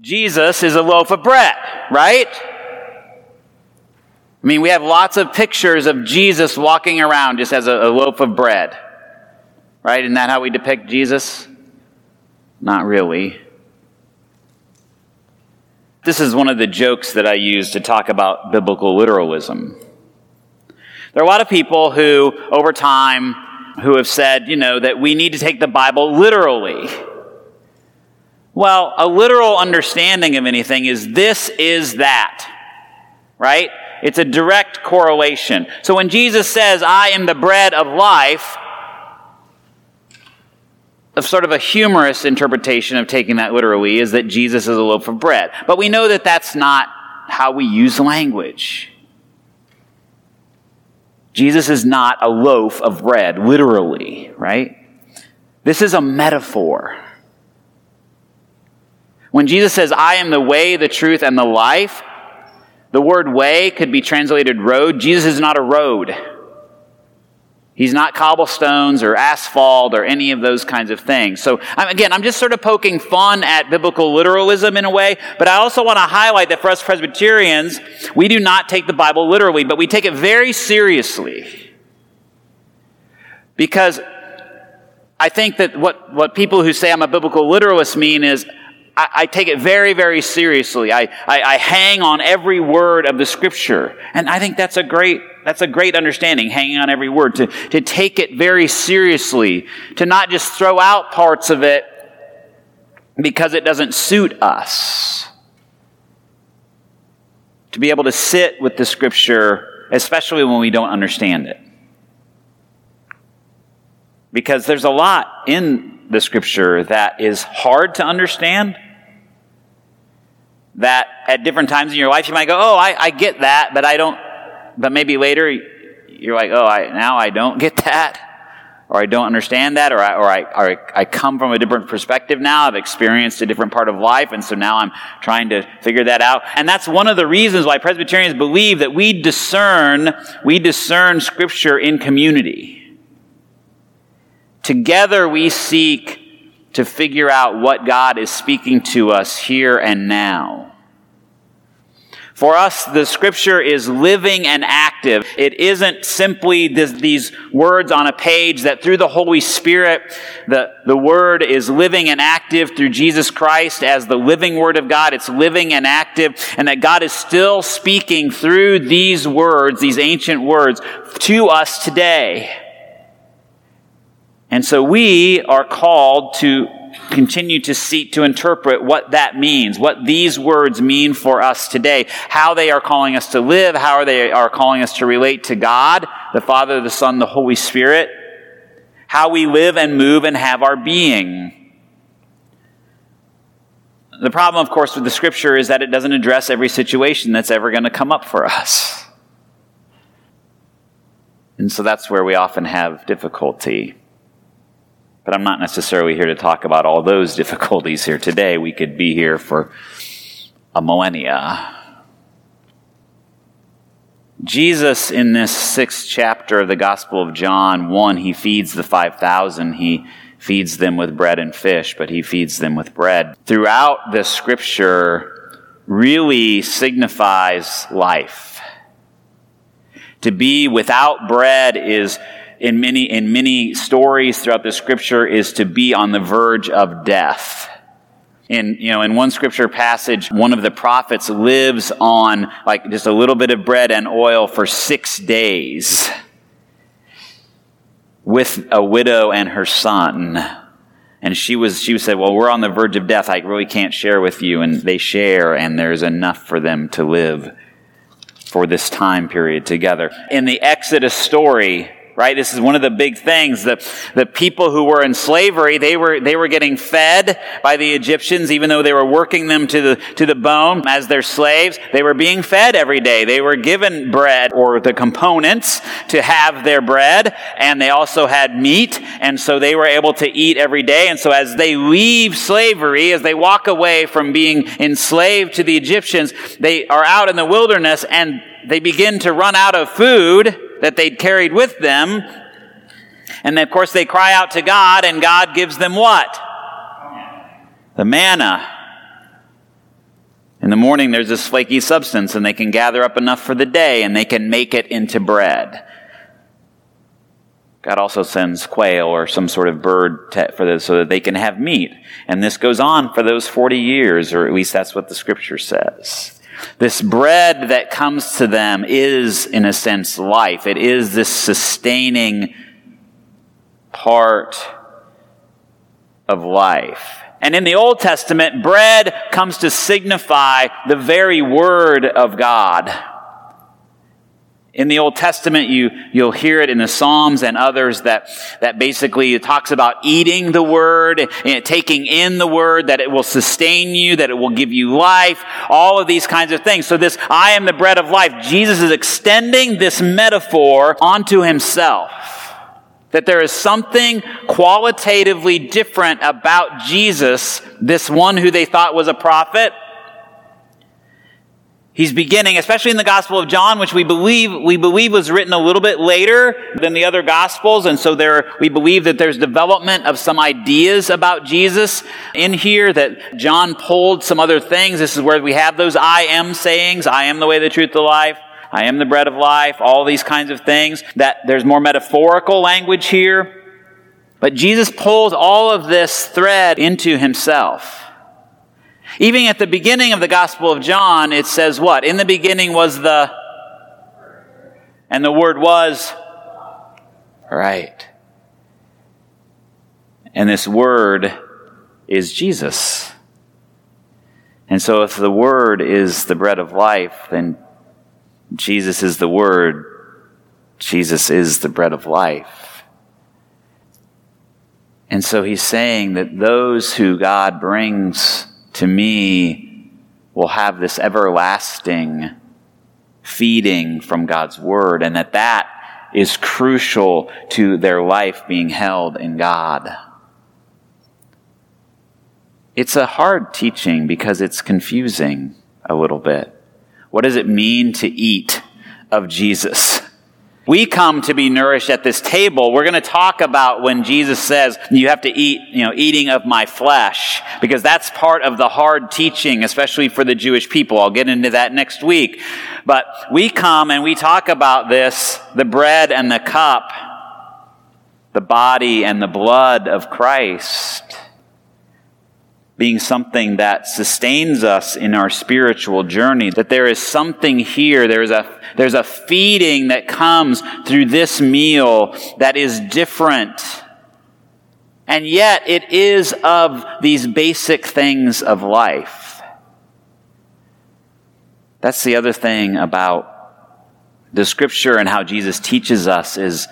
Jesus is a loaf of bread, right? I mean, we have lots of pictures of Jesus walking around just as a, a loaf of bread, right? Isn't that how we depict Jesus? Not really. This is one of the jokes that I use to talk about biblical literalism. There are a lot of people who, over time, who have said, you know, that we need to take the Bible literally. Well, a literal understanding of anything is this is that, right? It's a direct correlation. So when Jesus says, I am the bread of life, of sort of a humorous interpretation of taking that literally is that Jesus is a loaf of bread. But we know that that's not how we use language. Jesus is not a loaf of bread, literally, right? This is a metaphor. When Jesus says, I am the way, the truth, and the life, the word way could be translated road. Jesus is not a road. He's not cobblestones or asphalt or any of those kinds of things. So, again, I'm just sort of poking fun at biblical literalism in a way, but I also want to highlight that for us Presbyterians, we do not take the Bible literally, but we take it very seriously. Because I think that what, what people who say I'm a biblical literalist mean is I, I take it very, very seriously. I, I, I hang on every word of the scripture. And I think that's a great that's a great understanding, hanging on every word, to, to take it very seriously, to not just throw out parts of it because it doesn't suit us. To be able to sit with the scripture, especially when we don't understand it. Because there's a lot in the scripture that is hard to understand. That at different times in your life you might go, oh, I, I get that, but I don't but maybe later you're like, oh, I, now I don't get that, or I don't understand that, or I, or I, or I come from a different perspective now. I've experienced a different part of life, and so now I'm trying to figure that out. And that's one of the reasons why Presbyterians believe that we discern, we discern Scripture in community. Together we seek to figure out what God is speaking to us here and now. For us, the scripture is living and active. It isn't simply this, these words on a page that through the Holy Spirit, the, the word is living and active through Jesus Christ as the living word of God. It's living and active and that God is still speaking through these words, these ancient words to us today. And so we are called to continue to seek to interpret what that means, what these words mean for us today, how they are calling us to live, how they are calling us to relate to God, the Father, the Son, the Holy Spirit, how we live and move and have our being. The problem, of course, with the scripture is that it doesn't address every situation that's ever going to come up for us. And so that's where we often have difficulty. But I'm not necessarily here to talk about all those difficulties here today. We could be here for a millennia. Jesus, in this sixth chapter of the Gospel of John, one, he feeds the 5,000. He feeds them with bread and fish, but he feeds them with bread. Throughout the scripture, really signifies life. To be without bread is in many, in many stories throughout the scripture is to be on the verge of death. In, you know, in one scripture passage, one of the prophets lives on like just a little bit of bread and oil for six days with a widow and her son. And she was, she said, well, we're on the verge of death. I really can't share with you. And they share and there's enough for them to live for this time period together. In the Exodus story, right? This is one of the big things. The, the people who were in slavery, they were, they were getting fed by the Egyptians, even though they were working them to the, to the bone as their slaves. They were being fed every day. They were given bread or the components to have their bread, and they also had meat, and so they were able to eat every day. And so as they leave slavery, as they walk away from being enslaved to the Egyptians, they are out in the wilderness and they begin to run out of food that they'd carried with them. And of course, they cry out to God, and God gives them what? The manna. In the morning, there's this flaky substance, and they can gather up enough for the day, and they can make it into bread. God also sends quail or some sort of bird for this so that they can have meat. And this goes on for those 40 years, or at least that's what the scripture says. This bread that comes to them is, in a sense, life. It is this sustaining part of life. And in the Old Testament, bread comes to signify the very word of God. In the Old Testament, you, you'll hear it in the Psalms and others that, that basically it talks about eating the Word, and taking in the Word, that it will sustain you, that it will give you life, all of these kinds of things. So this, I am the bread of life. Jesus is extending this metaphor onto himself. That there is something qualitatively different about Jesus, this one who they thought was a prophet, He's beginning, especially in the Gospel of John, which we believe, we believe was written a little bit later than the other Gospels. And so there, we believe that there's development of some ideas about Jesus in here that John pulled some other things. This is where we have those I am sayings. I am the way, the truth, the life. I am the bread of life. All these kinds of things that there's more metaphorical language here. But Jesus pulls all of this thread into himself. Even at the beginning of the Gospel of John, it says what? In the beginning was the. And the Word was. Right. And this Word is Jesus. And so if the Word is the bread of life, then Jesus is the Word. Jesus is the bread of life. And so he's saying that those who God brings to me will have this everlasting feeding from God's word and that that is crucial to their life being held in God. It's a hard teaching because it's confusing a little bit. What does it mean to eat of Jesus? We come to be nourished at this table. We're going to talk about when Jesus says, you have to eat, you know, eating of my flesh, because that's part of the hard teaching, especially for the Jewish people. I'll get into that next week. But we come and we talk about this, the bread and the cup, the body and the blood of Christ being something that sustains us in our spiritual journey. That there is something here, there's a, there's a feeding that comes through this meal that is different. And yet it is of these basic things of life. That's the other thing about the scripture and how Jesus teaches us is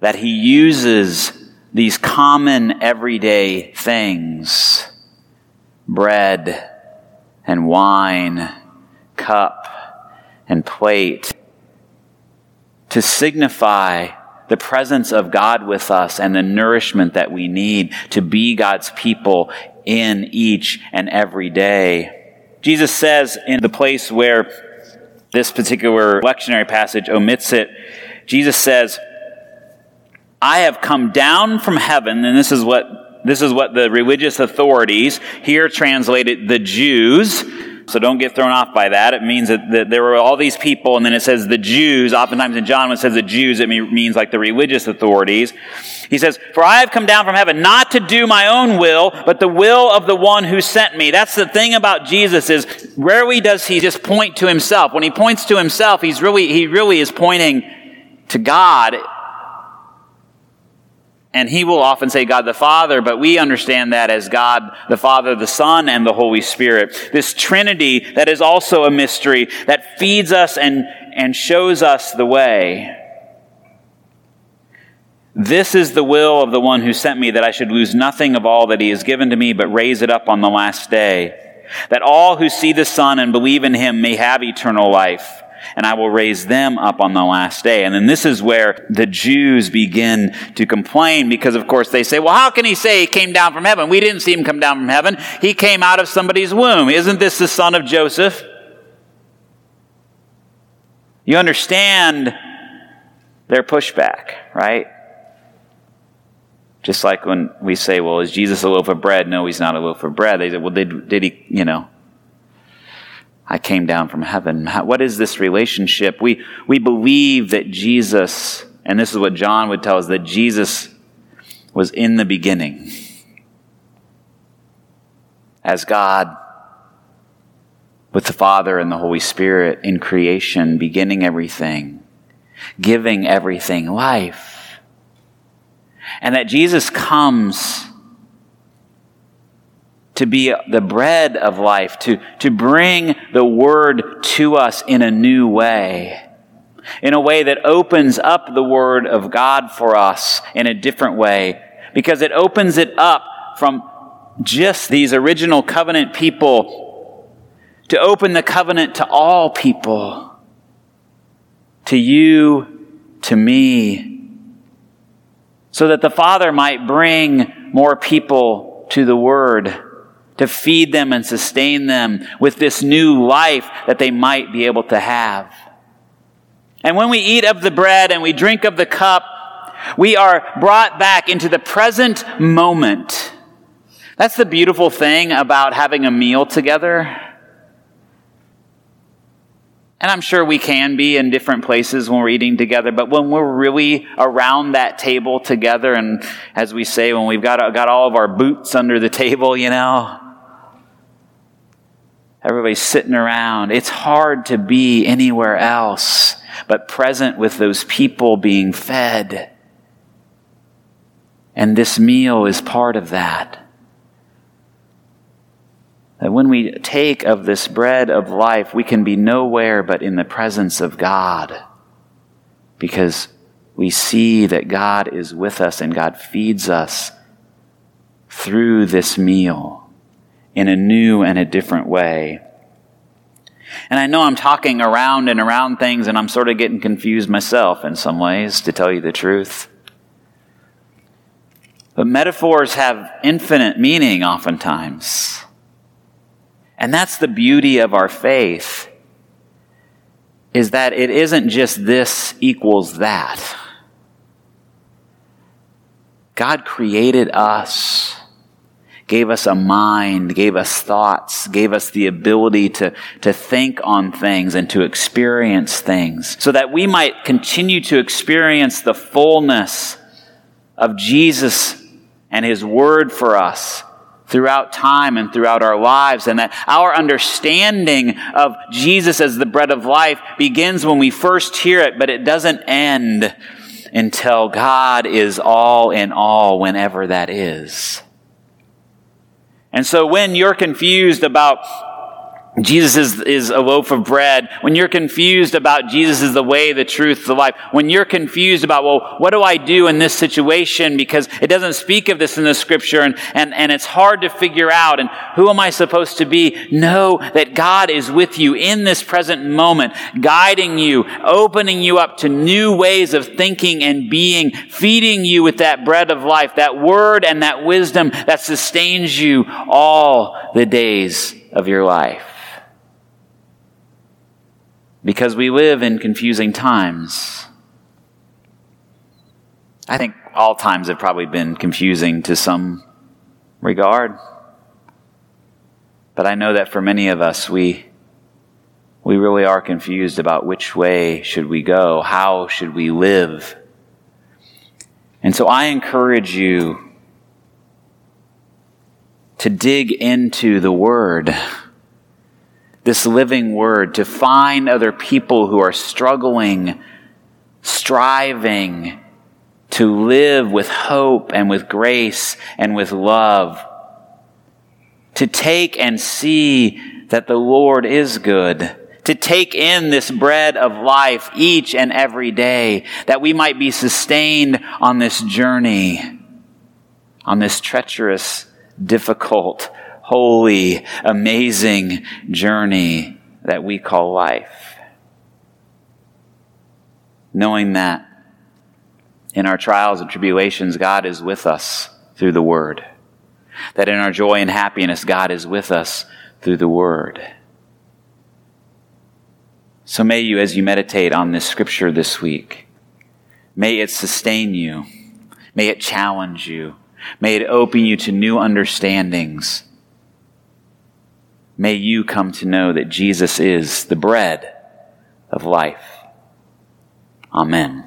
that he uses these common everyday things bread and wine, cup and plate, to signify the presence of God with us and the nourishment that we need to be God's people in each and every day. Jesus says in the place where this particular lectionary passage omits it, Jesus says, I have come down from heaven, and this is what this is what the religious authorities, here translated the Jews, so don't get thrown off by that. It means that, that, there were all these people, and then it says the Jews. Oftentimes in John, when it says the Jews, it means like the religious authorities. He says, For I have come down from heaven not to do my own will, but the will of the one who sent me. That's the thing about Jesus is rarely does he just point to himself. When he points to himself, he's really, he really is pointing to God and he will often say God the Father, but we understand that as God the Father, the Son, and the Holy Spirit. This Trinity that is also a mystery that feeds us and, and shows us the way. This is the will of the one who sent me, that I should lose nothing of all that he has given to me, but raise it up on the last day. That all who see the Son and believe in him may have eternal life and I will raise them up on the last day. And then this is where the Jews begin to complain because, of course, they say, well, how can he say he came down from heaven? We didn't see him come down from heaven. He came out of somebody's womb. Isn't this the son of Joseph? You understand their pushback, right? Just like when we say, well, is Jesus a loaf of bread? No, he's not a loaf of bread. They say, well, did, did he, you know, I came down from heaven. What is this relationship? We, we believe that Jesus, and this is what John would tell us, that Jesus was in the beginning as God with the Father and the Holy Spirit in creation, beginning everything, giving everything life. And that Jesus comes to be the bread of life, to, to bring the word to us in a new way, in a way that opens up the word of God for us in a different way, because it opens it up from just these original covenant people to open the covenant to all people, to you, to me, so that the Father might bring more people to the Word, to feed them and sustain them with this new life that they might be able to have. And when we eat of the bread and we drink of the cup, we are brought back into the present moment that's the beautiful thing about having a meal together. And I'm sure we can be in different places when we're eating together, but when we're really around that table together, and as we say, when we've got, got all of our boots under the table, you know, everybody's sitting around, it's hard to be anywhere else but present with those people being fed. And this meal is part of that. That when we take of this bread of life, we can be nowhere but in the presence of God because we see that God is with us and God feeds us through this meal in a new and a different way. And I know I'm talking around and around things and I'm sort of getting confused myself in some ways, to tell you the truth. But metaphors have infinite meaning oftentimes. And that's the beauty of our faith is that it isn't just this equals that. God created us, gave us a mind, gave us thoughts, gave us the ability to, to think on things and to experience things so that we might continue to experience the fullness of Jesus and His Word for us throughout time and throughout our lives, and that our understanding of Jesus as the bread of life begins when we first hear it, but it doesn't end until God is all in all, whenever that is. And so when you're confused about Jesus is, is a loaf of bread, when you're confused about Jesus is the way, the truth, the life, when you're confused about, well, what do I do in this situation? Because it doesn't speak of this in the scripture and, and, and it's hard to figure out. And who am I supposed to be? Know that God is with you in this present moment, guiding you, opening you up to new ways of thinking and being, feeding you with that bread of life, that word and that wisdom that sustains you all the days of your life because we live in confusing times. I think all times have probably been confusing to some regard. But I know that for many of us, we, we really are confused about which way should we go? How should we live? And so I encourage you to dig into the Word this living word, to find other people who are struggling, striving to live with hope and with grace and with love. To take and see that the Lord is good. To take in this bread of life each and every day, that we might be sustained on this journey, on this treacherous, difficult, holy, amazing journey that we call life. Knowing that in our trials and tribulations, God is with us through the Word. That in our joy and happiness, God is with us through the Word. So may you, as you meditate on this scripture this week, may it sustain you. May it challenge you. May it open you to new understandings may you come to know that Jesus is the bread of life. Amen.